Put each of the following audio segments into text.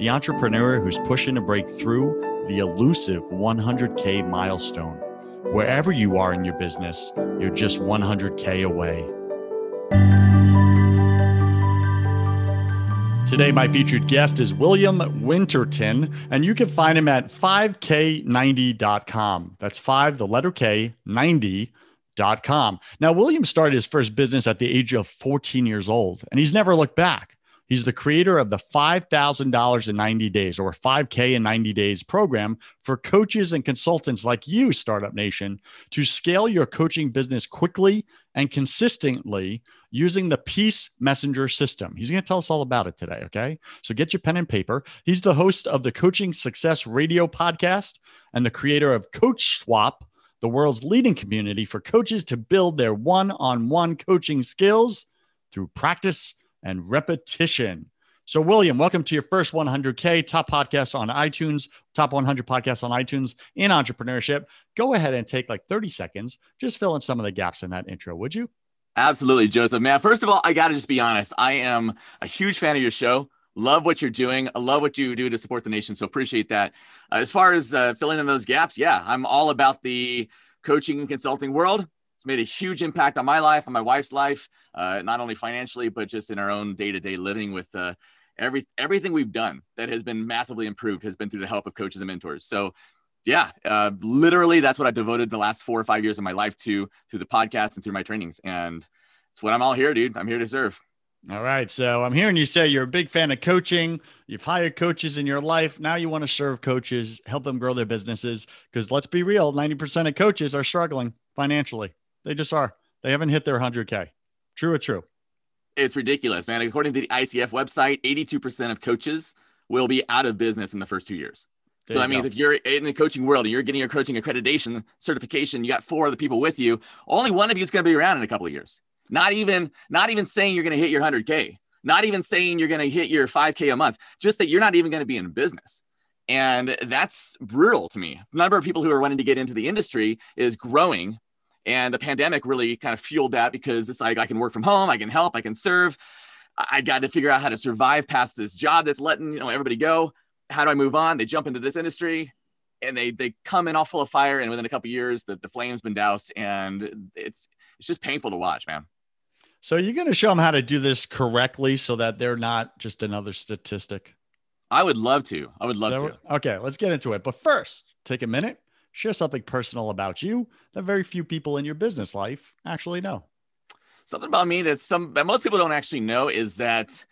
the entrepreneur who's pushing to break through the elusive 100K milestone. Wherever you are in your business, you're just 100K away. Today, my featured guest is William Winterton, and you can find him at 5k90.com. That's 5, the letter K, 90.com. Now, William started his first business at the age of 14 years old, and he's never looked back. He's the creator of the $5,000 in 90 days or 5K in 90 days program for coaches and consultants like you, Startup Nation, to scale your coaching business quickly and consistently using the Peace Messenger system. He's going to tell us all about it today. Okay. So get your pen and paper. He's the host of the Coaching Success Radio podcast and the creator of Coach Swap, the world's leading community for coaches to build their one on one coaching skills through practice and repetition. So, William, welcome to your first 100K top podcast on iTunes, top 100 podcasts on iTunes in entrepreneurship. Go ahead and take like 30 seconds, just fill in some of the gaps in that intro, would you? Absolutely, Joseph. Man, first of all, I got to just be honest. I am a huge fan of your show. Love what you're doing. I love what you do to support the nation. So appreciate that. Uh, as far as uh, filling in those gaps, yeah, I'm all about the coaching and consulting world. It's made a huge impact on my life, on my wife's life, uh, not only financially, but just in our own day to day living with uh, every, everything we've done that has been massively improved has been through the help of coaches and mentors. So, yeah, uh, literally, that's what I've devoted the last four or five years of my life to through the podcast and through my trainings. And it's what I'm all here, dude. I'm here to serve. All right. So I'm hearing you say you're a big fan of coaching. You've hired coaches in your life. Now you want to serve coaches, help them grow their businesses. Because let's be real 90% of coaches are struggling financially. They just are. They haven't hit their 100K. True or true? It's ridiculous, man. According to the ICF website, 82% of coaches will be out of business in the first two years. There so that means go. if you're in the coaching world and you're getting your coaching accreditation certification, you got four other people with you. Only one of you is going to be around in a couple of years. Not even, not even saying you're going to hit your 100K. Not even saying you're going to hit your 5K a month. Just that you're not even going to be in business. And that's brutal to me. The number of people who are wanting to get into the industry is growing and the pandemic really kind of fueled that because it's like I can work from home, I can help, I can serve. I got to figure out how to survive past this job that's letting you know everybody go. How do I move on? They jump into this industry and they they come in all full of fire, and within a couple years, the, the flame's been doused, and it's it's just painful to watch, man. So you're going to show them how to do this correctly so that they're not just another statistic. I would love to. I would love to. Okay, let's get into it. But first, take a minute share something personal about you that very few people in your business life actually know. Something about me that some that most people don't actually know is that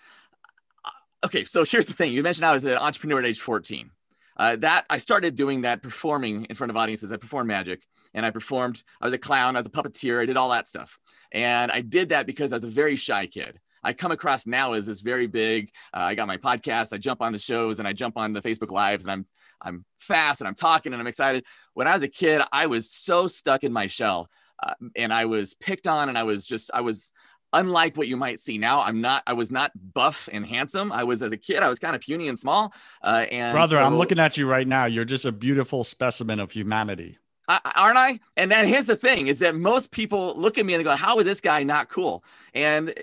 uh, okay, so here's the thing. You mentioned I was an entrepreneur at age 14. Uh, that I started doing that performing in front of audiences. I performed magic and I performed, I was a clown, I was a puppeteer, I did all that stuff. And I did that because I was a very shy kid. I come across now as this very big. Uh, I got my podcast. I jump on the shows and I jump on the Facebook lives and I'm I'm fast and I'm talking and I'm excited. When I was a kid, I was so stuck in my shell, uh, and I was picked on, and I was just I was unlike what you might see now. I'm not. I was not buff and handsome. I was as a kid. I was kind of puny and small. Uh, and brother, so, I'm looking at you right now. You're just a beautiful specimen of humanity. aren't I? And then here's the thing: is that most people look at me and they go, "How is this guy not cool?" And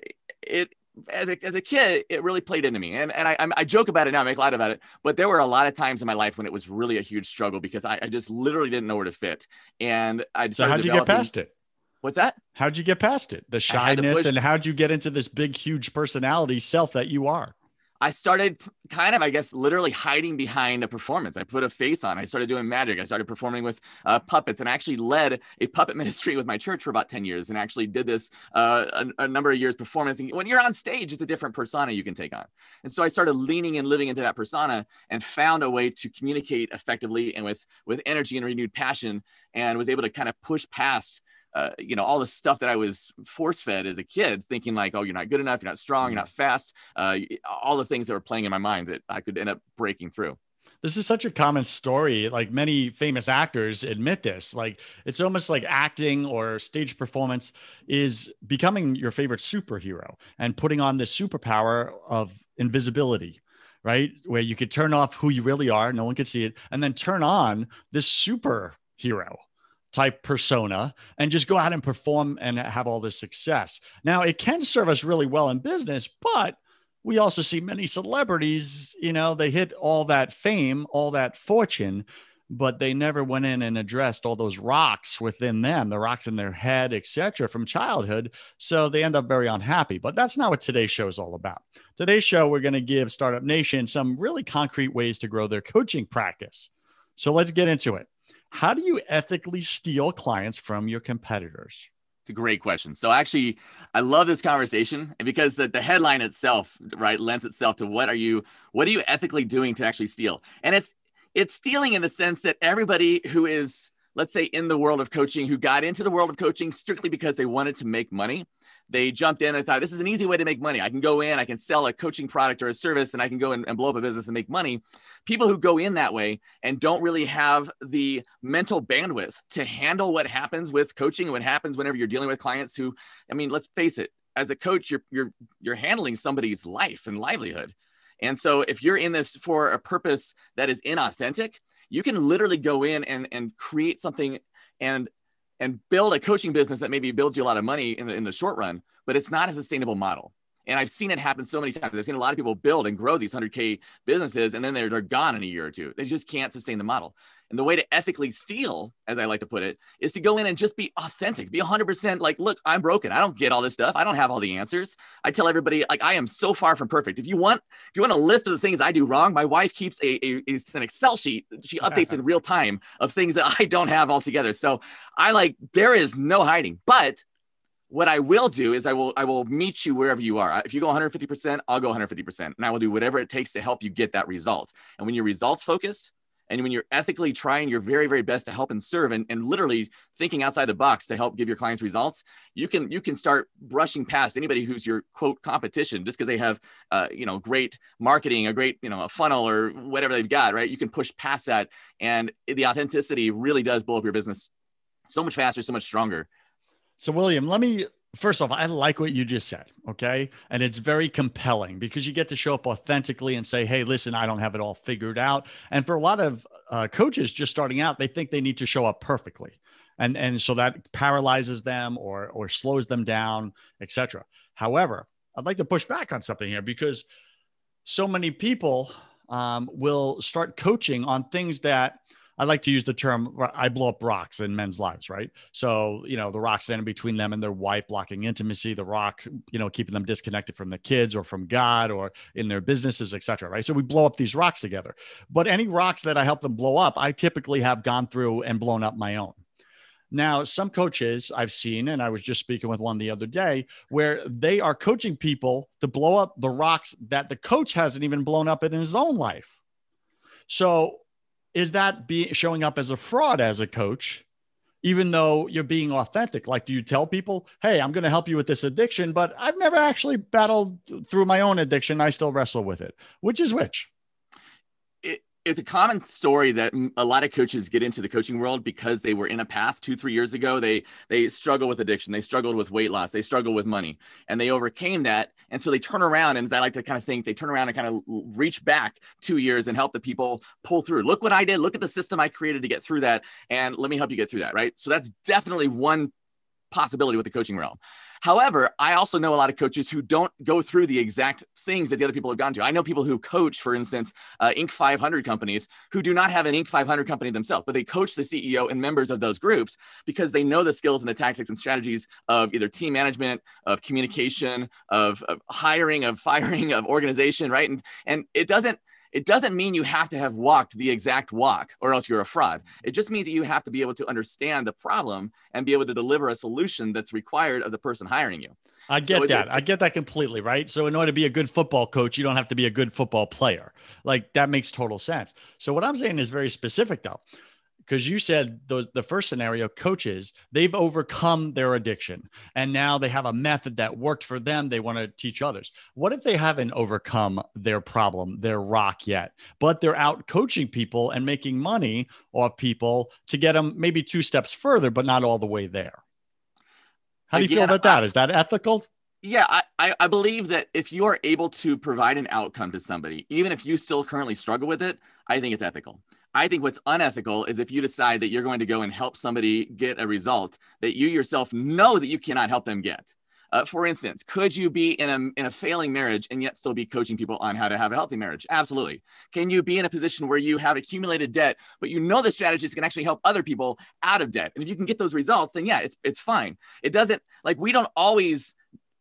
it as a, as a kid, it really played into me. And, and I, I joke about it now, I make light about it. But there were a lot of times in my life when it was really a huge struggle because I, I just literally didn't know where to fit. And I So how'd you get past it? What's that? How'd you get past it? The shyness and how'd you get into this big, huge personality self that you are? I started kind of, I guess, literally hiding behind a performance. I put a face on. I started doing magic. I started performing with uh, puppets and actually led a puppet ministry with my church for about 10 years and actually did this uh, a, a, number of years performance. And when you're on stage, it's a different persona you can take on. And so I started leaning and living into that persona and found a way to communicate effectively and with, with energy and renewed passion and was able to kind of push past uh, you know, all the stuff that I was force fed as a kid, thinking like, oh, you're not good enough, you're not strong, you're mm. not fast, uh, all the things that were playing in my mind that I could end up breaking through. This is such a common story. Like many famous actors admit this. Like it's almost like acting or stage performance is becoming your favorite superhero and putting on this superpower of invisibility right? Where you could turn off who you really are, no one could see it, and then turn on this superhero type persona and just go out and perform and have all this success. Now, it can serve us really well in business, but we also see many celebrities, you know, they hit all that fame, all that fortune, but they never went in and addressed all those rocks within them, the rocks in their head, etc., from childhood. So they end up very unhappy. But that's not what today's show is all about. Today's show, we're going to give Startup Nation some really concrete ways to grow their coaching practice. So let's get into it. How do you ethically steal clients from your competitors? It's a great question. So actually, I love this conversation because the, the headline itself, right, lends itself to what are you what are you ethically doing to actually steal? And it's it's stealing in the sense that everybody who is let's say in the world of coaching who got into the world of coaching strictly because they wanted to make money they jumped in and thought this is an easy way to make money. I can go in, I can sell a coaching product or a service, and I can go and blow up a business and make money. People who go in that way and don't really have the mental bandwidth to handle what happens with coaching what happens whenever you're dealing with clients who, I mean, let's face it, as a coach, you're you're you're handling somebody's life and livelihood. And so if you're in this for a purpose that is inauthentic, you can literally go in and, and create something and and build a coaching business that maybe builds you a lot of money in the, in the short run, but it's not a sustainable model. And I've seen it happen so many times. I've seen a lot of people build and grow these 100K businesses, and then they're, they're gone in a year or two. They just can't sustain the model. And the way to ethically steal, as I like to put it, is to go in and just be authentic, be 100% like, look, I'm broken. I don't get all this stuff. I don't have all the answers. I tell everybody, like, I am so far from perfect. If you want, if you want a list of the things I do wrong, my wife keeps a, a, a an Excel sheet. She updates in real time of things that I don't have altogether. So I like, there is no hiding. But what I will do is I will I will meet you wherever you are. If you go 150%, I'll go 150%, and I will do whatever it takes to help you get that result. And when you're results focused, and when you're ethically trying your very very best to help and serve and, and literally thinking outside the box to help give your clients results you can you can start brushing past anybody who's your quote competition just because they have uh, you know great marketing a great you know a funnel or whatever they've got right you can push past that and the authenticity really does blow up your business so much faster so much stronger so william let me first off, I like what you just said. Okay. And it's very compelling because you get to show up authentically and say, hey, listen, I don't have it all figured out. And for a lot of uh, coaches just starting out, they think they need to show up perfectly. And, and so that paralyzes them or, or slows them down, etc. However, I'd like to push back on something here because so many people um, will start coaching on things that I like to use the term I blow up rocks in men's lives, right? So, you know, the rock standing between them and their wife, blocking intimacy, the rock, you know, keeping them disconnected from the kids or from God or in their businesses, etc. right? So we blow up these rocks together. But any rocks that I help them blow up, I typically have gone through and blown up my own. Now, some coaches I've seen, and I was just speaking with one the other day, where they are coaching people to blow up the rocks that the coach hasn't even blown up in his own life. So is that being showing up as a fraud as a coach even though you're being authentic? Like do you tell people hey i'm going to help you with this addiction but i've never actually battled through my own addiction. I still wrestle with it. Which is which it's a common story that a lot of coaches get into the coaching world because they were in a path two three years ago. They they struggle with addiction. They struggled with weight loss. They struggle with money. And they overcame that. And so they turn around and as i like to kind of think they turn around and kind of reach back two years and help the people pull through. Look what i did. Look at the system i created to get through that. And let me help you get through that right? So that's definitely one possibility with the coaching realm. However, I also know a lot of coaches who don't go through the exact things that the other people have gone to. I know people who coach, for instance, uh, Inc. 500 companies who do not have an Inc. 500 company themselves, but they coach the CEO and members of those groups because they know the skills and the tactics and strategies of either team management, of communication, of, of hiring, of firing, of organization, right? And and it doesn't it doesn't mean you have to have walked the exact walk or else you're a fraud. It just means that you have to be able to understand the problem and be able to deliver a solution that's required of the person hiring you. I get so that. I get that completely, right? So in order to be a good football coach, you don't have to be a good football player. Like that makes total sense. So what I'm saying is very specific though because you said those the first scenario coaches they've overcome their addiction and now they have a method that worked for them they want to teach others. What if they haven't overcome their problem their rock yet but they're out coaching people and making money off people to get them maybe two steps further but not all the way there? How do you Again, feel about that? Is that ethical? Yeah I, I believe that if you are able to provide an outcome to somebody even if you still currently struggle with it i think it's ethical I think what's unethical is if you decide that you're going to go and help somebody get a result that you yourself know that you cannot help them get. Uh, for instance, could you be in a, in a failing marriage and yet still be coaching people on how to have a healthy marriage? Absolutely. Can you be in a position where you have accumulated debt, but you know the strategies can actually help other people out of debt? And if you can get those results, then yeah, it's, it's fine. It doesn't like we don't always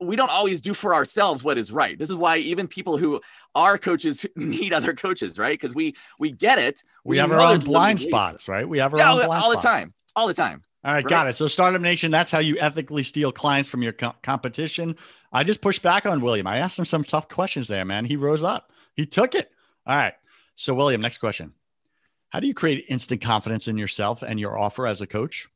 we don't always do for ourselves what is right. This is why even people who are coaches need other coaches, right? Because we we get it. We, we have our own blind spots, right? We have our yeah, own all, all the time, all the time. All right, right, got it. So Startup Nation, that's how you ethically steal clients from your co- competition. I just pushed back on William. I asked him some tough questions there, man. He rose up. He took it. All right. So William, next question. How do you create instant confidence in yourself and your offer as a coach?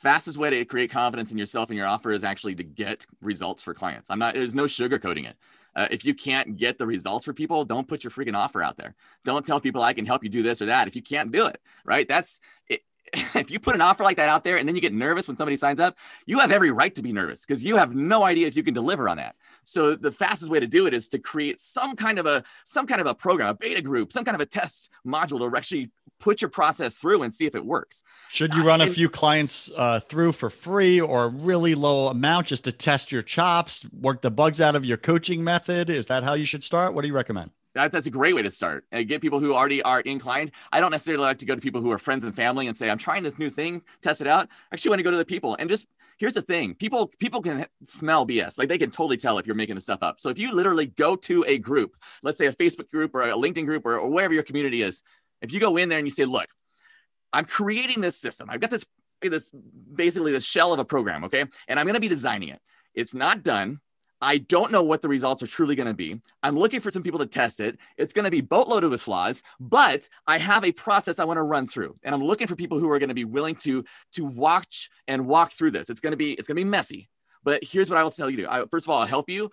Fastest way to create confidence in yourself and your offer is actually to get results for clients. I'm not, there's no sugarcoating it. Uh, if you can't get the results for people, don't put your freaking offer out there. Don't tell people I can help you do this or that if you can't do it, right? That's it, if you put an offer like that out there and then you get nervous when somebody signs up, you have every right to be nervous because you have no idea if you can deliver on that. So the fastest way to do it is to create some kind of a some kind of a program, a beta group, some kind of a test module to actually put your process through and see if it works. Should you run uh, a few clients uh, through for free or a really low amount just to test your chops, work the bugs out of your coaching method? Is that how you should start? What do you recommend? That, that's a great way to start and get people who already are inclined. I don't necessarily like to go to people who are friends and family and say, I'm trying this new thing, test it out. I actually want to go to the people and just here's the thing people people can smell bs like they can totally tell if you're making the stuff up so if you literally go to a group let's say a facebook group or a linkedin group or, or wherever your community is if you go in there and you say, look, I'm creating this system. I've got this, this basically this shell of a program, okay? And I'm going to be designing it. It's not done. I don't know what the results are truly going to be. I'm looking for some people to test it. It's going to be boatloaded with flaws, but I have a process I want to run through, and I'm looking for people who are going to be willing to to watch and walk through this. It's going to be it's going to be messy, but here's what I will tell you: to I, first of all, I'll help you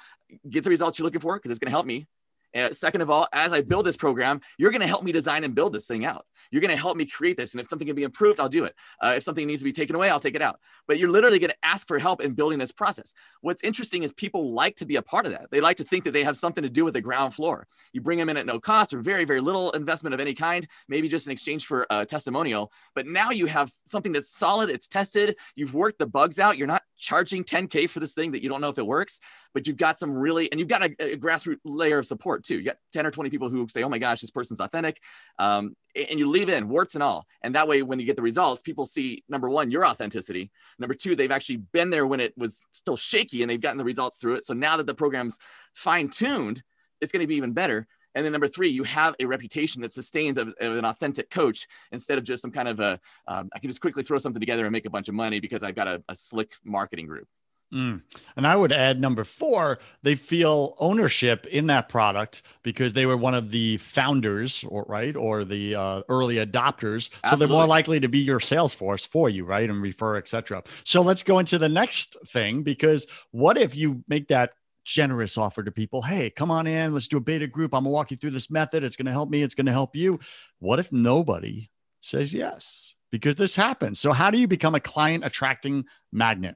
get the results you're looking for because it's going to help me. Uh, second of all, as I build this program, you're going to help me design and build this thing out. You're going to help me create this. And if something can be improved, I'll do it. Uh, if something needs to be taken away, I'll take it out. But you're literally going to ask for help in building this process. What's interesting is people like to be a part of that. They like to think that they have something to do with the ground floor. You bring them in at no cost or very, very little investment of any kind, maybe just in exchange for a testimonial. But now you have something that's solid, it's tested, you've worked the bugs out. You're not charging 10K for this thing that you don't know if it works, but you've got some really, and you've got a, a grassroots layer of support too. You got 10 or 20 people who say, oh my gosh, this person's authentic. Um, and you leave in warts and all. And that way, when you get the results, people see number one, your authenticity. Number two, they've actually been there when it was still shaky and they've gotten the results through it. So now that the program's fine tuned, it's going to be even better. And then number three, you have a reputation that sustains of, of an authentic coach instead of just some kind of a, um, I can just quickly throw something together and make a bunch of money because I've got a, a slick marketing group. Mm. And I would add number four, they feel ownership in that product because they were one of the founders, or right, or the uh, early adopters. Absolutely. So they're more likely to be your sales force for you, right, and refer, etc. So let's go into the next thing because what if you make that generous offer to people? Hey, come on in, let's do a beta group. I'm gonna walk you through this method. It's gonna help me. It's gonna help you. What if nobody says yes? Because this happens. So how do you become a client attracting magnet?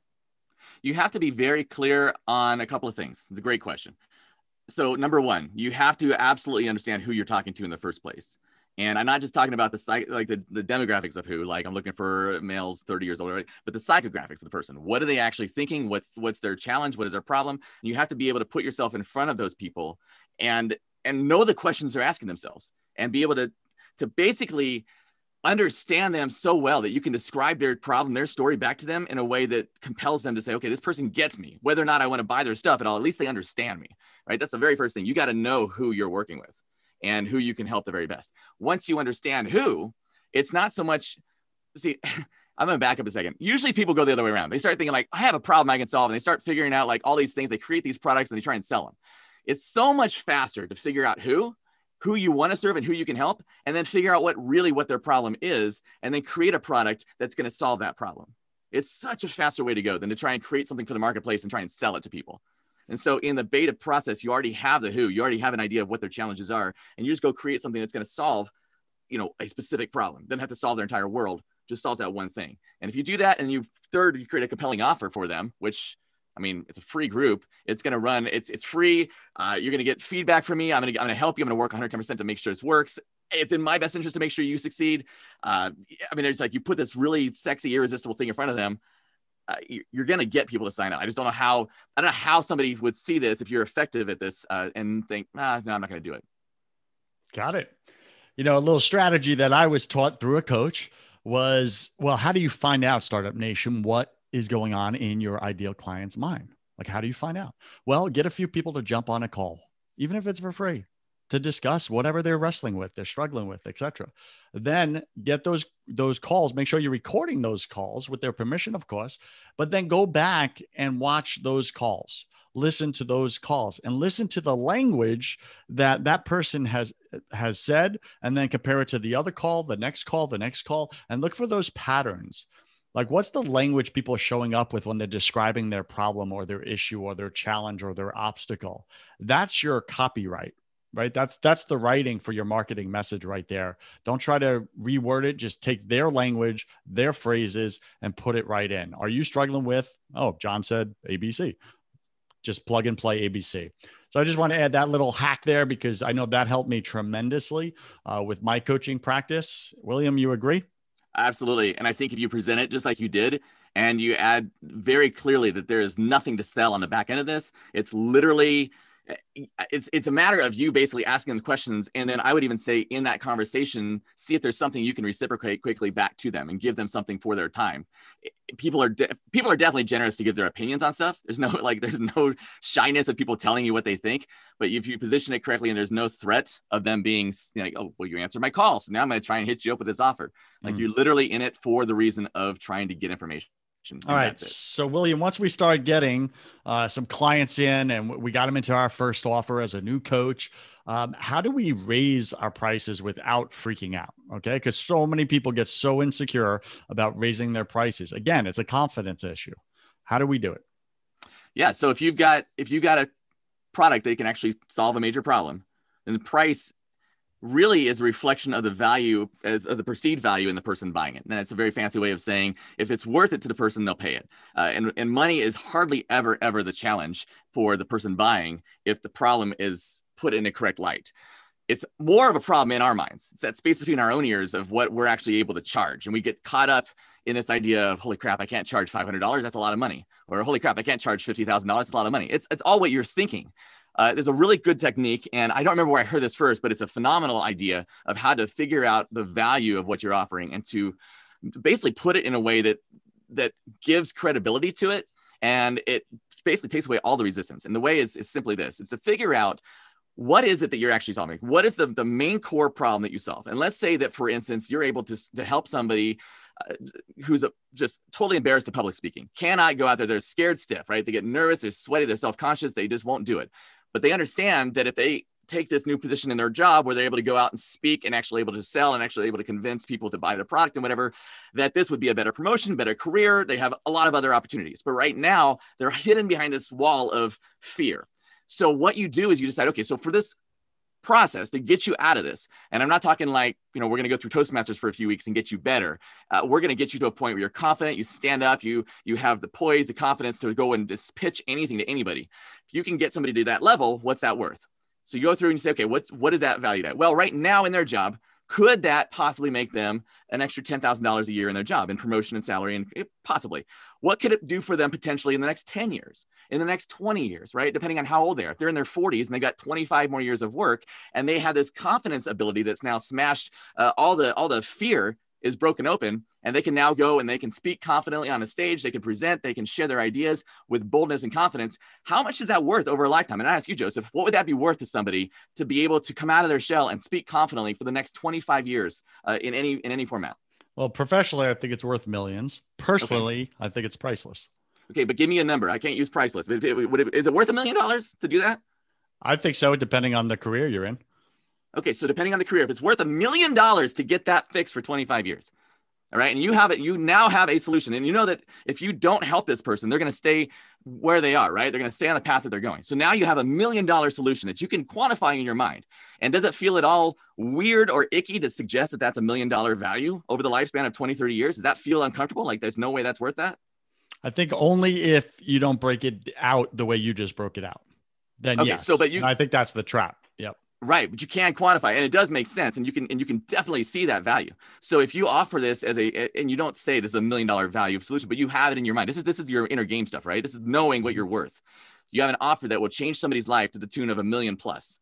You have to be very clear on a couple of things. It's a great question. So, number one, you have to absolutely understand who you're talking to in the first place. And I'm not just talking about the psych, like the, the demographics of who, like I'm looking for males 30 years old, but the psychographics of the person. What are they actually thinking? What's what's their challenge? What is their problem? And you have to be able to put yourself in front of those people and and know the questions they're asking themselves and be able to to basically understand them so well that you can describe their problem, their story back to them in a way that compels them to say, okay, this person gets me. Whether or not I want to buy their stuff at all, at least they understand me, right? That's the very first thing. You got to know who you're working with and who you can help the very best. Once you understand who, it's not so much, see, I'm gonna back up a second. Usually people go the other way around. They start thinking like, I have a problem I can solve, and they start figuring out like all these things. They create these products and they try and sell them. It's so much faster to figure out who who you want to serve and who you can help and then figure out what really what their problem is and then create a product that's going to solve that problem. It's such a faster way to go than to try and create something for the marketplace and try and sell it to people. And so in the beta process you already have the who you already have an idea of what their challenges are and you just go create something that's going to solve you know a specific problem. Doesn't have to solve their entire world just solves that one thing. And if you do that and you third you create a compelling offer for them which I mean, it's a free group. It's going to run. It's it's free. Uh, you're going to get feedback from me. I'm going to I'm going to help you. I'm going to work 110 percent to make sure this works. It's in my best interest to make sure you succeed. Uh, I mean, it's like you put this really sexy, irresistible thing in front of them. Uh, you're going to get people to sign up. I just don't know how. I don't know how somebody would see this if you're effective at this uh, and think, ah, no, I'm not going to do it. Got it. You know, a little strategy that I was taught through a coach was, well, how do you find out, Startup Nation, what is going on in your ideal client's mind. Like, how do you find out? Well, get a few people to jump on a call, even if it's for free, to discuss whatever they're wrestling with, they're struggling with, etc. Then get those those calls. Make sure you're recording those calls with their permission, of course. But then go back and watch those calls. Listen to those calls and listen to the language that that person has has said, and then compare it to the other call, the next call, the next call, and look for those patterns like what's the language people are showing up with when they're describing their problem or their issue or their challenge or their obstacle? That's your copyright right? That's that's the writing for your marketing message right there. Don't try to reword it. Just take their language their phrases and put it right in. Are you struggling with oh john said abc just plug and play abc so i just want to add that little hack there because i know that helped me tremendously uh, with my coaching practice. William you agree Absolutely. And I think if you present it just like you did, and you add very clearly that there is nothing to sell on the back end of this, it's literally it's it's a matter of you basically asking them questions and then i would even say in that conversation see if there's something you can reciprocate quickly back to them and give them something for their time. People are de- people are definitely generous to give their opinions on stuff. There's no like there's no shyness of people telling you what they think but if you position it correctly and there's no threat of them being like oh well you answered my call so now i'm going to try and hit you up with this offer. Like mm. you're literally in it for the reason of trying to get information all right. So, William, once we started getting uh, some clients in and we got them into our first offer as a new coach, um, how do we raise our prices without freaking out? Okay. Because so many people get so insecure about raising their prices. Again, it's a confidence issue. How do we do it? Yeah. So, if you've got if you've got a product that can actually solve a major problem, then the price really is a reflection of the value as of the perceived value in the person buying it. And that's a very fancy way of saying if it's worth it to the person, they'll pay it. Uh, and, and money is hardly ever, ever the challenge for the person buying if the problem is put in a correct light. It's more of a problem in our minds. It's that space between our own ears of what we're actually able to charge. And we get caught up in this idea of holy crap, I can't charge $500. That's a lot of money. Or holy crap, I can't charge $50,000. That's a lot of money. It's, it's all what you're thinking. Uh, there's a really good technique, and I don't remember where I heard this first, but it's a phenomenal idea of how to figure out the value of what you're offering and to basically put it in a way that that gives credibility to it, and it basically takes away all the resistance. And the way is, is simply this: it's to figure out what is it that you're actually solving. What is the the main core problem that you solve? And let's say that, for instance, you're able to to help somebody uh, who's a, just totally embarrassed to public speaking cannot go out there they're scared stiff right they get nervous they're sweaty they're self-conscious they just won't do it but they understand that if they take this new position in their job where they're able to go out and speak and actually able to sell and actually able to convince people to buy the product and whatever, that this would be a better promotion, better career. They have a lot of other opportunities. But right now, they're hidden behind this wall of fear. So what you do is you decide, okay, so for this process to get you out of this. And I'm not talking like, you know, we're going to go through Toastmasters for a few weeks and get you better. Uh, we're going to get you to a point where you're confident, you stand up, you you have the poise, the confidence to go and just pitch anything to anybody. If you can get somebody to that level, what's that worth? So you go through and you say, okay, what's what is that valued at? Well, right now in their job, could that possibly make them an extra $10,000 a year in their job in promotion and salary? And it, possibly. What could it do for them potentially in the next 10 years, in the next 20 years, right? Depending on how old they are. If they're in their 40s and they've got 25 more years of work and they have this confidence ability that's now smashed uh, all the all the fear is broken open and they can now go and they can speak confidently on a stage they can present they can share their ideas with boldness and confidence. How much is that worth over a lifetime? And i ask you joseph what would that be worth to somebody to be able to come out of their shell and speak confidently for the next 25 years uh, in any in any format? Well professionally i think it's worth millions. Personally okay. i think it's priceless. Okay but give me a number. I can't use priceless Is it worth a million dollars to do that? I think so depending on the career you're in Okay, so depending on the career, if it's worth a million dollars to get that fixed for 25 years, all right, and you have it, you now have a solution, and you know that if you don't help this person, they're going to stay where they are, right? They're going to stay on the path that they're going. So now you have a million dollar solution that you can quantify in your mind. And does it feel at all weird or icky to suggest that that's a million dollar value over the lifespan of 20, 30 years? Does that feel uncomfortable? Like there's no way that's worth that? I think only if you don't break it out the way you just broke it out. Then okay, yes. So, but you, I think that's the trap. Yep. Right, but you can quantify, and it does make sense, and you can and you can definitely see that value. So if you offer this as a, and you don't say this is a million dollar value solution, but you have it in your mind. This is this is your inner game stuff, right? This is knowing what you're worth. You have an offer that will change somebody's life to the tune of a million plus.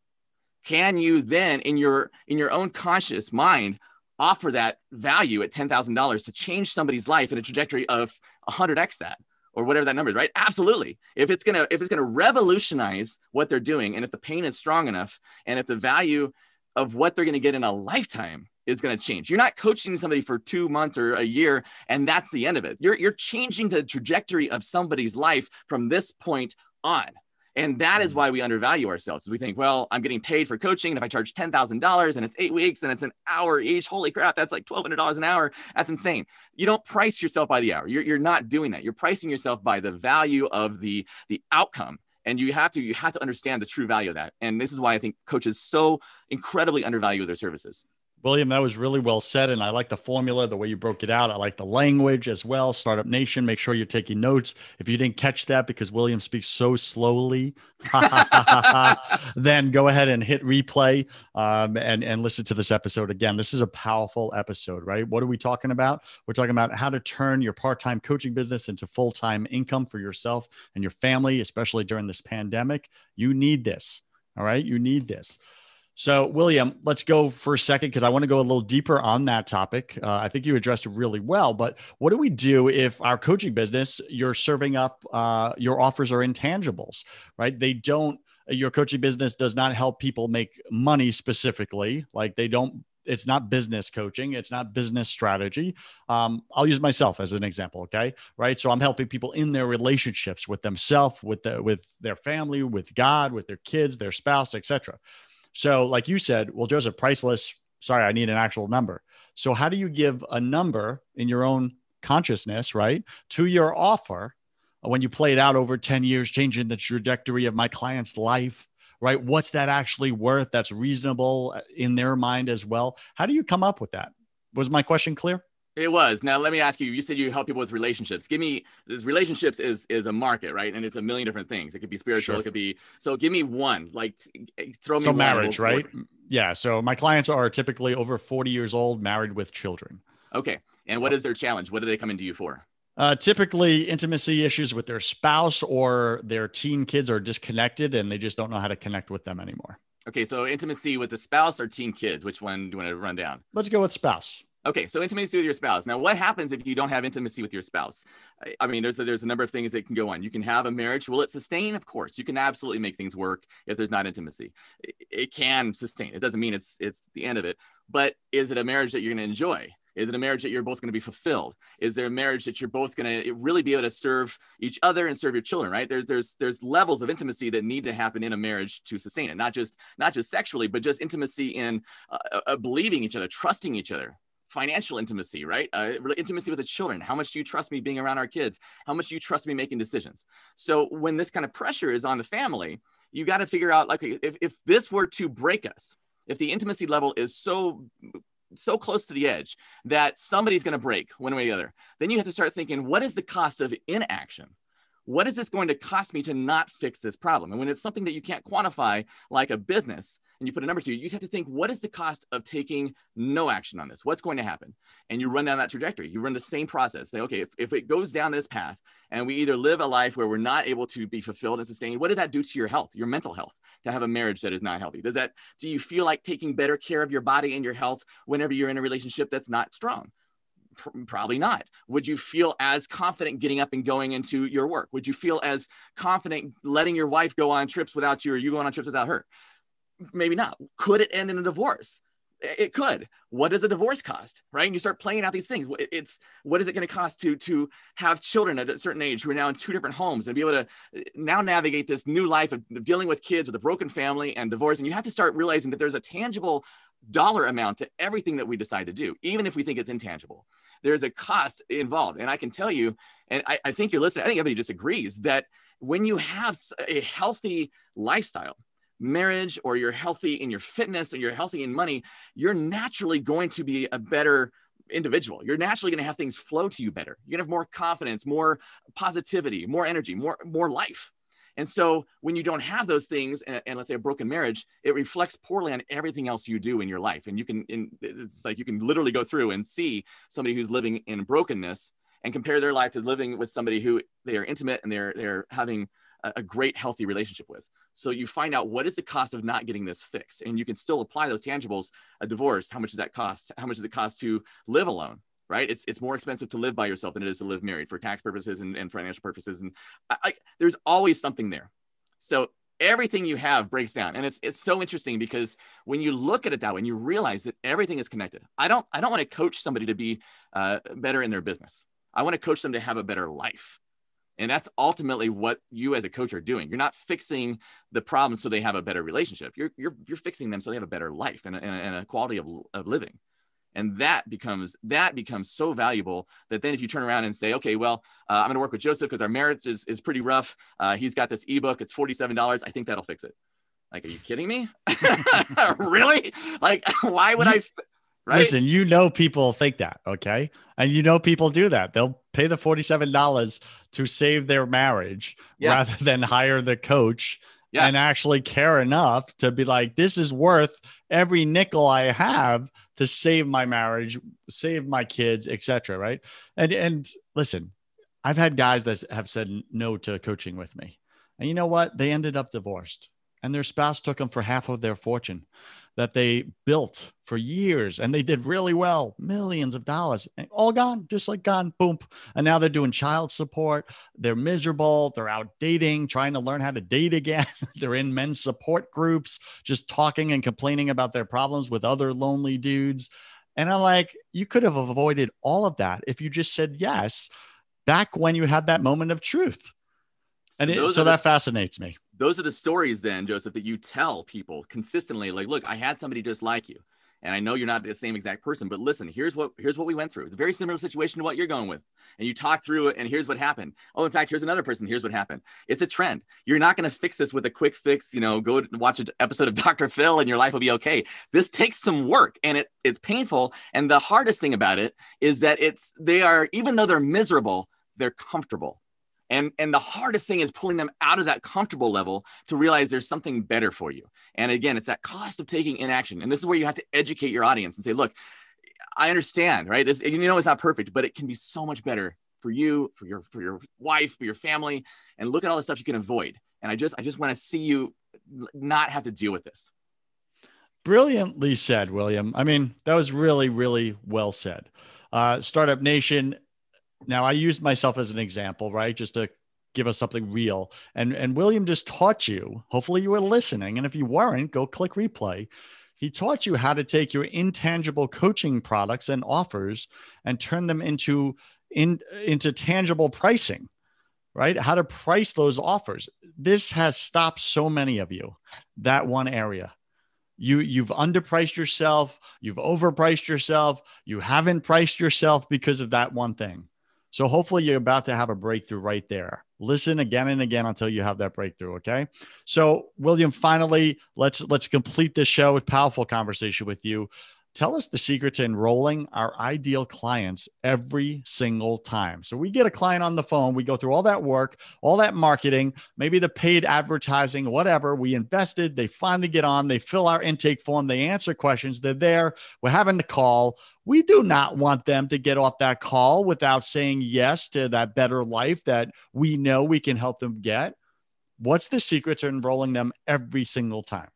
Can you then, in your in your own conscious mind, offer that value at ten thousand dollars to change somebody's life in a trajectory of hundred x that? Or whatever that number is, right? Absolutely. If it's gonna if it's gonna revolutionize what they're doing, and if the pain is strong enough, and if the value of what they're gonna get in a lifetime is gonna change, you're not coaching somebody for two months or a year, and that's the end of it. You're you're changing the trajectory of somebody's life from this point on. And that is mm-hmm. why we undervalue ourselves. We think, well, I'm getting paid for coaching. And if I charge $10,000 and it's eight weeks and it's an hour each, holy crap, that's like $1,200 an hour. That's insane. You don't price yourself by the hour. You're, you're not doing that. You're pricing yourself by the value of the, the outcome. And you have to you have to understand the true value of that. And this is why I think coaches so incredibly undervalue their services. William, that was really well said. And I like the formula, the way you broke it out. I like the language as well. Startup Nation, make sure you're taking notes. If you didn't catch that because William speaks so slowly, then go ahead and hit replay um, and, and listen to this episode again. This is a powerful episode, right? What are we talking about? We're talking about how to turn your part time coaching business into full time income for yourself and your family, especially during this pandemic. You need this. All right. You need this. So, William, let's go for a second because I want to go a little deeper on that topic. Uh, I think you addressed it really well, but what do we do if our coaching business, you're serving up, uh, your offers are intangibles, right? They don't, your coaching business does not help people make money specifically. Like they don't, it's not business coaching, it's not business strategy. Um, I'll use myself as an example, okay? Right. So I'm helping people in their relationships with themselves, with the, with their family, with God, with their kids, their spouse, etc. So, like you said, well, Joseph, priceless. Sorry, I need an actual number. So, how do you give a number in your own consciousness, right, to your offer when you play it out over 10 years, changing the trajectory of my client's life? Right. What's that actually worth? That's reasonable uh, in their mind as well. How do you come up with that? Was my question clear? It was. Now let me ask you. You said you help people with relationships. Give me this. Relationships is is a market, right? And it's a million different things. It could be spiritual. Sure. It could be. So give me one. Like throw me. So marriage, right? Yeah. So my clients are typically over forty years old, married with children. Okay. And what is their challenge? What are they coming to you for? Uh, typically, intimacy issues with their spouse or their teen kids are disconnected, and they just don't know how to connect with them anymore. Okay. So intimacy with the spouse or teen kids. Which one do you want to run down? Let's go with spouse. Okay, so intimacy with your spouse. Now, what happens if you don't have intimacy with your spouse? I mean, there's a, there's a number of things that can go on. You can have a marriage. Will it sustain? Of course, you can absolutely make things work if there's not intimacy. It, it can sustain. It doesn't mean it's it's the end of it. But is it a marriage that you're going to enjoy? Is it a marriage that you're both going to be fulfilled? Is there a marriage that you're both going to really be able to serve each other and serve your children? Right? There's there's there's levels of intimacy that need to happen in a marriage to sustain it. Not just not just sexually, but just intimacy in uh, uh, believing each other, trusting each other financial intimacy, right? Uh, intimacy with the children. How much do you trust me being around our kids? How much do you trust me making decisions? So when this kind of pressure is on the family, you got to figure out like if, if this were to break us, if the intimacy level is so so close to the edge that somebody's going to break one way or the other, then you have to start thinking, what is the cost of inaction? What is this going to cost me to not fix this problem? And when it's something that you can't quantify, like a business, and you put a number to you have to think, what is the cost of taking no action on this? What's going to happen? And you run down that trajectory. You run the same process. Say, okay, if, if it goes down this path and we either live a life where we're not able to be fulfilled and sustained, what does that do to your health, your mental health, to have a marriage that is not healthy? Does that, do you feel like taking better care of your body and your health whenever you're in a relationship that's not strong? Probably not. Would you feel as confident getting up and going into your work? Would you feel as confident letting your wife go on trips without you or you going on trips without her? Maybe not. Could it end in a divorce? It could. What does a divorce cost? Right? And you start playing out these things. It's what is it going to cost to to have children at a certain age who are now in two different homes and be able to uh, now navigate this new life of dealing with kids with a broken family and divorce. And you have to start realizing that there's a tangible dollar amount to everything that we decide to do, even if we think it's intangible there's a cost involved. And I can tell you, and I, I think you're listening, I think everybody just agrees that when you have a healthy lifestyle, marriage, or you're healthy in your fitness, or you're healthy in money, you're naturally going to be a better individual. You're naturally going to have things flow to you better. You're going to have more confidence, more positivity, more energy, more more life. And so when you don't have those things, and, and, let's say a broken marriage, it reflects poorly on everything else you do in your life. And you can, in, it's like you can literally go through and see somebody who's living in brokenness and compare their life to living with somebody who they are intimate and they're they're having a, a great healthy relationship with. So you find out what is the cost of not getting this fixed, and you can still apply those tangibles. A divorce, how much does that cost? How much does it cost to live alone? Right? It's it's more expensive to live by yourself than it is to live married for tax purposes and, and financial purposes. And I, I, there's always something there. So everything you have breaks down, and it's it's so interesting because when you look at it that way, and you realize that everything is connected. I don't I don't want to coach somebody to be uh, better in their business. I want to coach them to have a better life. And that's ultimately what you as a coach are doing. You're not fixing the problem so they have a better relationship. You're, you're, you're fixing them so they have a better life and a, and a quality of, of living and that becomes that becomes so valuable that then if you turn around and say okay well uh, i'm going to work with joseph because our marriage is, is pretty rough. Uh, he's got this ebook. It's $47 i think that'll fix it. Like are you kidding me? Really? Like why would i st- right? Listen you know people think that okay? And you know people do that. They'll pay the $47 to save their marriage yeah. rather than hire the coach yeah. and actually care enough to be like, this is worth every nickel I have to save my marriage, save my kids, etc. Right. And and listen, I've had guys that have said no to coaching with me. And you know what? They ended up divorced and their spouse took them for half of their fortune that they built for years and they did really well, millions of dollars, all gone, just like gone, boom. And now they're doing child support. They're miserable. They're out dating, trying to learn how to date again. they're in men's support groups, just talking and complaining about their problems with other lonely dudes. And I'm like, you could have avoided all of that if you just said yes back when you had that moment of truth. And so, it, so that the- fascinates me those are the stories then joseph that you tell people consistently like look i had somebody just like you and i know you're not the same exact person but listen here's what here's what we went through. It's a very similar situation to what you're going with and you talk through it and here's what happened. Oh in fact here's another person here's what happened. It's a trend. You're not going to fix this with a quick fix you know go watch an episode of dr phil and your life will be okay. This takes some work and it it's painful and the hardest thing about it is that it's they are even though they're miserable they're comfortable and and the hardest thing is pulling them out of that comfortable level to realize there's something better for you. And again it's that cost of taking inaction. And this is where you have to educate your audience and say look i understand right? This you know it's not perfect but it can be so much better for you for your for your wife for your family. And look at all the stuff you can avoid. And i just i just want to see you not have to deal with this. Brilliantly said william. I mean that was really really well said. Uh, startup nation now I used myself as an example, right? Just to give us something real. And and William just taught you. Hopefully you were listening. And if you weren't, go click replay. He taught you how to take your intangible coaching products and offers and turn them into in, into tangible pricing, right? How to price those offers. This has stopped so many of you, that one area. You, you've underpriced yourself, you've overpriced yourself, you haven't priced yourself because of that one thing. So hopefully you're about to have a breakthrough right there. Listen again and again until you have that breakthrough. Okay. So William, finally, let's let's complete this show with powerful conversation with you. Tell us the secret to enrolling our ideal clients every single time. So we get a client on the phone, we go through all that work, all that marketing, maybe the paid advertising, whatever. We invested, they finally get on, they fill our intake form, they answer questions, they're there, we're having the call. We do not want them to get off that call without saying yes to that better life that we know we can help them get. What's the secret to enrolling them every single time?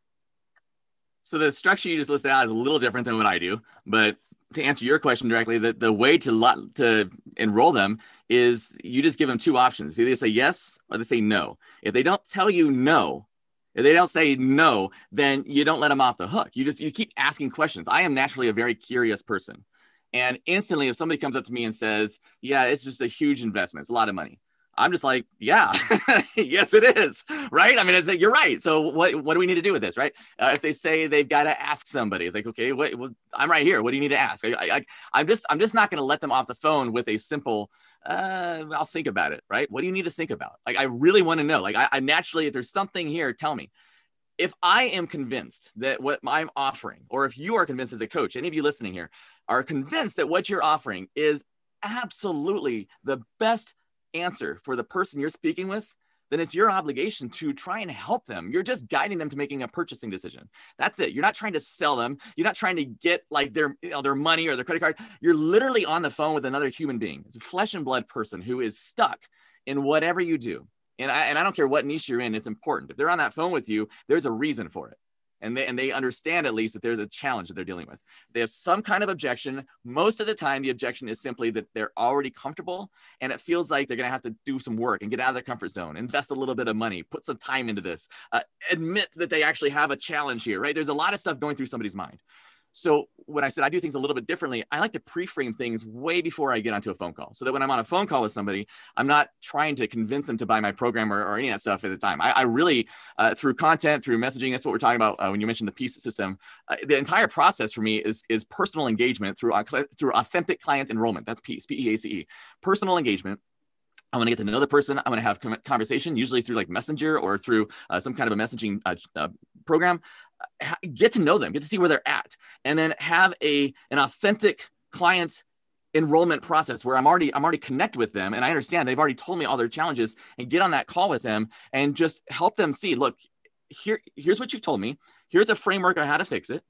So the structure you just listed out is a little different than what I do, but to answer your question directly, the, the way to lot, to enroll them is you just give them two options. Either they say yes or they say no. If they don't tell you no, if they don't say no, then you don't let them off the hook. You just you keep asking questions. I am naturally a very curious person. And instantly, if somebody comes up to me and says, Yeah, it's just a huge investment, it's a lot of money. I'm just like, yeah, yes, it is, right? I mean, it's you're right. So what what do we need to do with this, right? Uh, if they say they've got to ask somebody, it's like, okay, well, I'm right here. What do you need to ask? I, am just I'm just not going to let them off the phone with a simple, uh, I'll think about it, right? What do you need to think about? Like, I really want to know. Like, I, I naturally, if there's something here, tell me. If I am convinced that what I'm offering, or if you are convinced as a coach, any of you listening here are convinced that what you're offering is absolutely the best answer for the person you're speaking with, then it's your obligation to try and help them. You're just guiding them to making a purchasing decision. That's it. You're not trying to sell them. You're not trying to get like their you know, their money or their credit card. You're literally on the phone with another human being. It's a flesh and blood person who is stuck in whatever you do. And I, and I don't care what niche you're in, it's important. If they're on that phone with you, there's a reason for it and they and they understand at least that there's a challenge that they're dealing with. They have some kind of objection. Most of the time, the objection is simply that they're already comfortable and it feels like they're going to have to do some work and get out of their comfort zone, invest a little bit of money, put some time into this, uh, admit that they actually have a challenge here. Right? There's a lot of stuff going through somebody's mind. So when I said I do things a little bit differently, I like to pre-frame things way before I get onto a phone call. So that when I'm on a phone call with somebody, I'm not trying to convince them to buy my program or, or any of that stuff at the time. I, I really, uh, through content, through messaging, that's what we're talking about uh, when you mentioned the peace system. Uh, the entire process for me is is personal engagement through uh, through authentic client enrollment. That's peace, P E A C E, personal engagement I'm going to get to know the person. I'm going to have conversation, usually through like Messenger or through uh, some kind of a messaging uh, uh, program. Get to know them, get to see where they're at, and then have a an authentic client enrollment process where I'm already I'm already connect with them, and I understand they've already told me all their challenges, and get on that call with them and just help them see. Look, here here's what you've told me. Here's a framework on how to fix it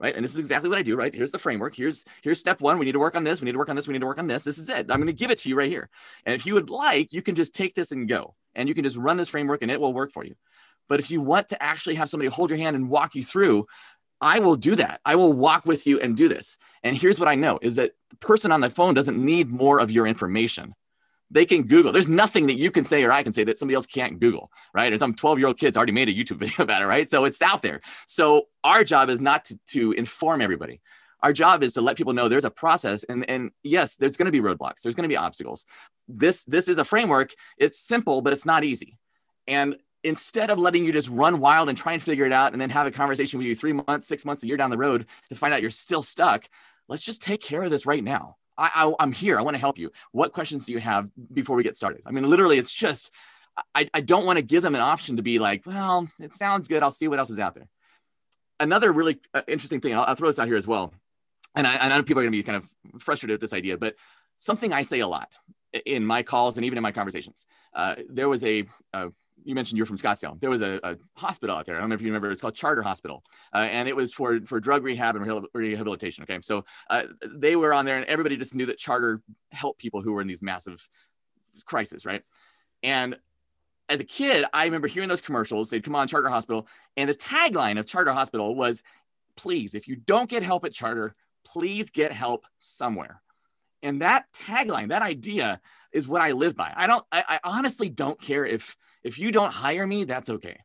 right? And this is exactly what I do, right? Here's the framework. Here's here's step one. We need to work on this. We need to work on this. We need to work on this. This is it. I'm going to give it to you right here. And if you would like, you can just take this and go, and you can just run this framework, and it will work for you. But if you want to actually have somebody hold your hand and walk you through, I will do that. I will walk with you and do this. And here's what I know is that the person on the phone doesn't need more of your information they can Google. There's nothing that you can say or I can say that somebody else can't Google, right? Or some 12 year old kid's already made a YouTube video about it, right? So it's out there. So our job is not to, to inform everybody. Our job is to let people know there's a process, and and yes, there's going to be roadblocks. There's going to be obstacles. This this is a framework. It's simple, but it's not easy. And instead of letting you just run wild and try and figure it out, and then have a conversation with you three months, six months, a year down the road to find out you're still stuck, let's just take care of this right now I, I am here. I want to help you. What questions do you have before we get started? I mean, literally, it's just I, I don't want to give them an option to be like, well, it sounds good. I'll see what else is out there. Another really uh, interesting thing, I'll, I'll, throw this out here as well. And I, I know people are going to be kind of frustrated with this idea, but something I say a lot in my calls and even in my conversations. Uh, there was a, a you mentioned you're from Scottsdale. There was a, a, hospital out there. I don't know if you remember. It's called Charter Hospital, uh, and it was for for drug rehab and rehabilitation. Okay, so uh, they were on there, and everybody just knew that Charter helped people who were in these massive crises, right? And as a kid, I remember hearing those commercials. They'd come on Charter Hospital, and the tagline of Charter Hospital was, "Please, if you don't get help at Charter, please get help somewhere." And that tagline, that idea, is what I live by. I don't. I, I honestly don't care if if you don't hire me, that's okay.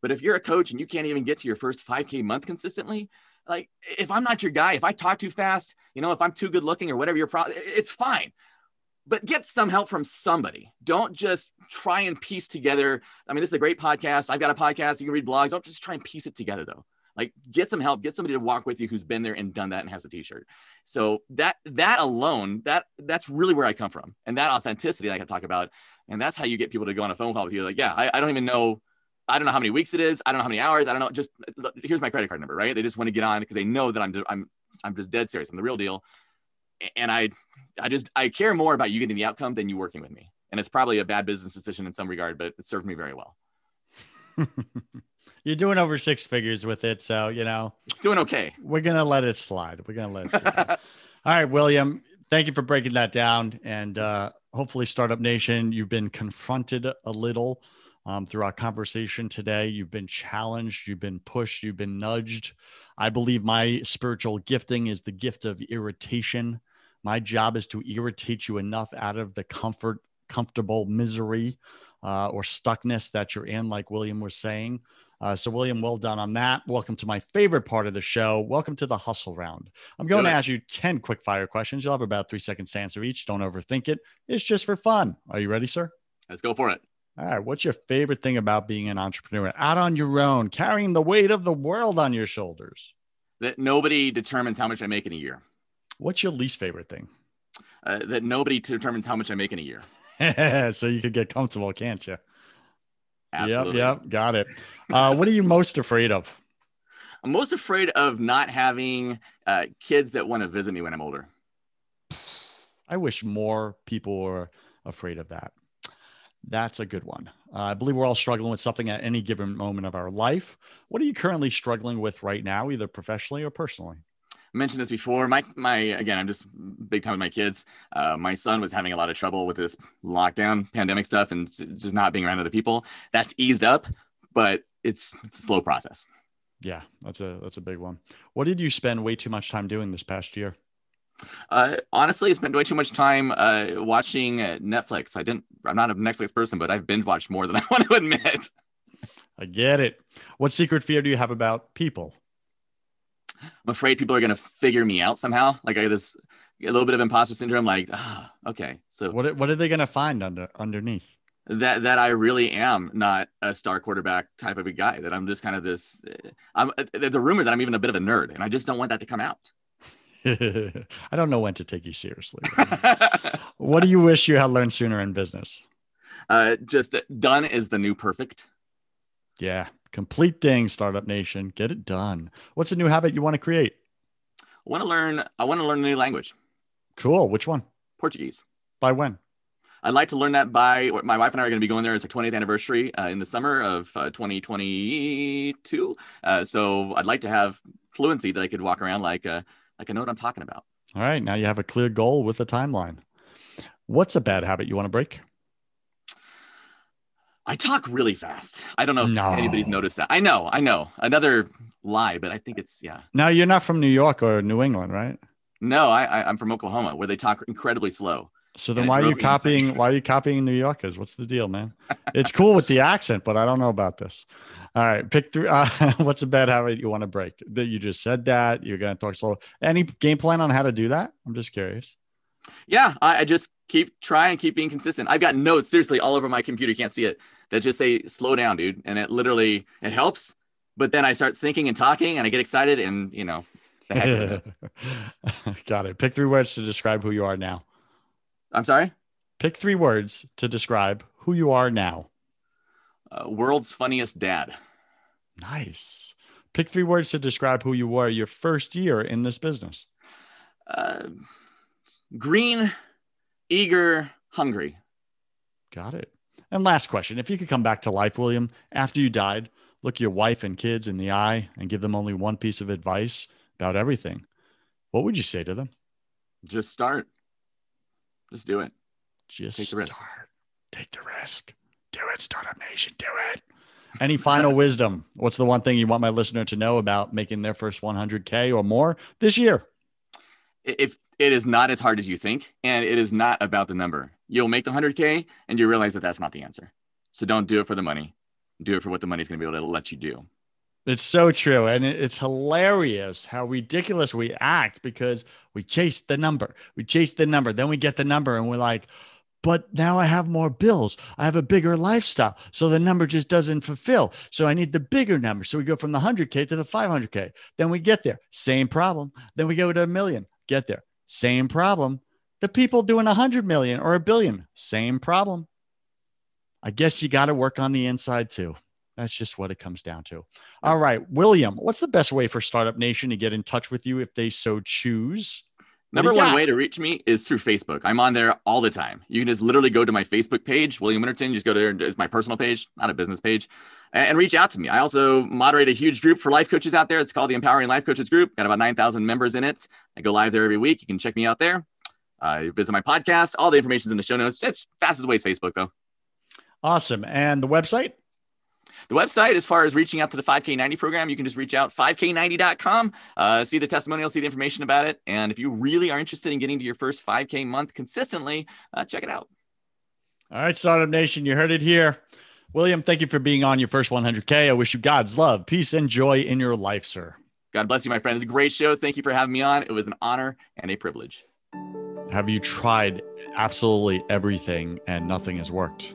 But if you're a coach and you can't even get to your first 5K month consistently, like if I'm not your guy, if I talk too fast, you know, if I'm too good looking or whatever your problem, it's fine. But get some help from somebody. Don't just try and piece together. I mean, this is a great podcast. I've got a podcast. You can read blogs. Don't just try and piece it together though. Like get some help, get somebody to walk with you who's been there and done that and has a t-shirt. So that that alone, that that's really where I come from. And that authenticity I can talk about and that's how you get people to go on a phone call with you. Like, yeah, I, I don't even know. I don't know how many weeks it is. I don't know how many hours. I don't know. Just here's my credit card number, right? They just want to get on because they know that I'm I'm I'm just dead serious. I'm the real deal. And I, I just, I care more about you getting the outcome than you working with me. And it's probably a bad business decision in some regard, but it served me very well. You're doing over six figures with it. So, you know, it's doing okay. We're going to let it slide. We're going to let it slide. All right, William, thank you for breaking that down. And uh, hopefully, Startup Nation, you've been confronted a little um, through our conversation today. You've been challenged, you've been pushed, you've been nudged. I believe my spiritual gifting is the gift of irritation. My job is to irritate you enough out of the comfort, comfortable misery uh, or stuckness that you're in, like William was saying. Uh, so, William, well done on that. Welcome to my favorite part of the show. Welcome to the hustle round. I'm going to ask you 10 quick fire questions. You'll have about three seconds to answer each. Don't overthink it. It's just for fun. Are you ready, sir? Let's go for it. All right. What's your favorite thing about being an entrepreneur? Out on your own, carrying the weight of the world on your shoulders. That nobody determines how much I make in a year. What's your least favorite thing? Uh, that nobody determines how much I make in a year. so you could get comfortable, can't you? Absolutely. Yep. Yep. Got it. Uh, what are you most afraid of? I'm most afraid of not having uh, kids that want to visit me when I'm older. I wish more people were afraid of that. That's a good one. Uh, I believe we're all struggling with something at any given moment of our life. What are you currently struggling with right now, either professionally or personally? Mentioned this before. My my again, I'm just big time with my kids. Uh, my son was having a lot of trouble with this lockdown, pandemic stuff, and just not being around other people. That's eased up, but it's it's a slow process. Yeah, that's a that's a big one. What did you spend way too much time doing this past year? Uh, honestly, I spent way too much time uh, watching uh, Netflix. I didn't. I'm not a Netflix person, but I've binge watched more than I want to admit. I get it. What secret fear do you have about people? I'm afraid people are going to figure me out somehow. Like I this a little bit of imposter syndrome. Like, ah, okay. So what what are they going to find under underneath? That that I really am not a star quarterback type of a guy. That I'm just kind of this. I'm the rumor that I'm even a bit of a nerd, and I just don't want that to come out. I don't know when to take you seriously. what do you wish you had learned sooner in business? Uh, just done is the new perfect. Yeah, complete thing, Startup Nation. Get it done. What's a new habit you want to create? I want to learn. I want to learn a new language. Cool. Which one? Portuguese. By when? I'd like to learn that by my wife and I are going to be going there. It's our 20th anniversary uh, in the summer of uh, 2022. Uh, so I'd like to have fluency that I could walk around like uh, like I know what I'm talking about. All right. Now you have a clear goal with a timeline. What's a bad habit you want to break? I talk really fast. I don't know if no. anybody's noticed that. I know, I know. Another lie, but I think it's yeah. Now you're not from New York or New England, right? No, I, I am from Oklahoma, where they talk incredibly slow. So then, why are you copying? Insane. Why are you copying New Yorkers? What's the deal, man? it's cool with the accent, but I don't know about this. All right, pick three. Uh, what's a bad habit you want to break? That you just said that you're going to talk slow. Any game plan on how to do that? I'm just curious. Yeah, I, I just keep trying, keep being consistent. I've got notes seriously all over my computer. You can't see it that just say slow down, dude, and it literally it helps. But then I start thinking and talking, and I get excited, and you know, got it. Pick three words to describe who you are now. I'm sorry. Pick three words to describe who you are now. Uh, world's funniest dad. Nice. Pick three words to describe who you were your first year in this business. Uh, green, eager, hungry. Got it. And last question if you could come back to life, William, after you died, look your wife and kids in the eye and give them only one piece of advice about everything, what would you say to them? Just start. Just do it. Just take the risk. Start. Take the risk. Do it, Startup Nation. Do it. Any final wisdom? What's the one thing you want my listener to know about making their first 100K or more this year? If it is not as hard as you think, and it is not about the number, you'll make the 100K and you realize that that's not the answer. So don't do it for the money. Do it for what the money's going to be able to let you do. It's so true. And it's hilarious how ridiculous we act because we chase the number. We chase the number. Then we get the number and we're like, but now I have more bills. I have a bigger lifestyle. So the number just doesn't fulfill. So I need the bigger number. So we go from the 100K to the 500K. Then we get there. Same problem. Then we go to a million. Get there. Same problem. The people doing 100 million or a billion. Same problem. I guess you got to work on the inside too. That's just what it comes down to. All right, William, what's the best way for Startup Nation to get in touch with you if they so choose? Number one got? way to reach me is through Facebook. I'm on there all the time. You can just literally go to my Facebook page, William Winterton. Just go there. It's my personal page, not a business page, and reach out to me. I also moderate a huge group for life coaches out there. It's called the Empowering Life Coaches Group. Got about 9,000 members in it. I go live there every week. You can check me out there. Uh, visit my podcast. All the information is in the show notes. It's fastest way is Facebook, though. Awesome. And the website? The website, as far as reaching out to the 5K90 program, you can just reach out 5K90.com, uh, see the testimonial, see the information about it. And if you really are interested in getting to your first 5K month consistently, uh, check it out. All right, Startup Nation, you heard it here. William, thank you for being on your first 100K. I wish you God's love, peace, and joy in your life, sir. God bless you, my friend. It's a great show. Thank you for having me on. It was an honor and a privilege. Have you tried absolutely everything and nothing has worked?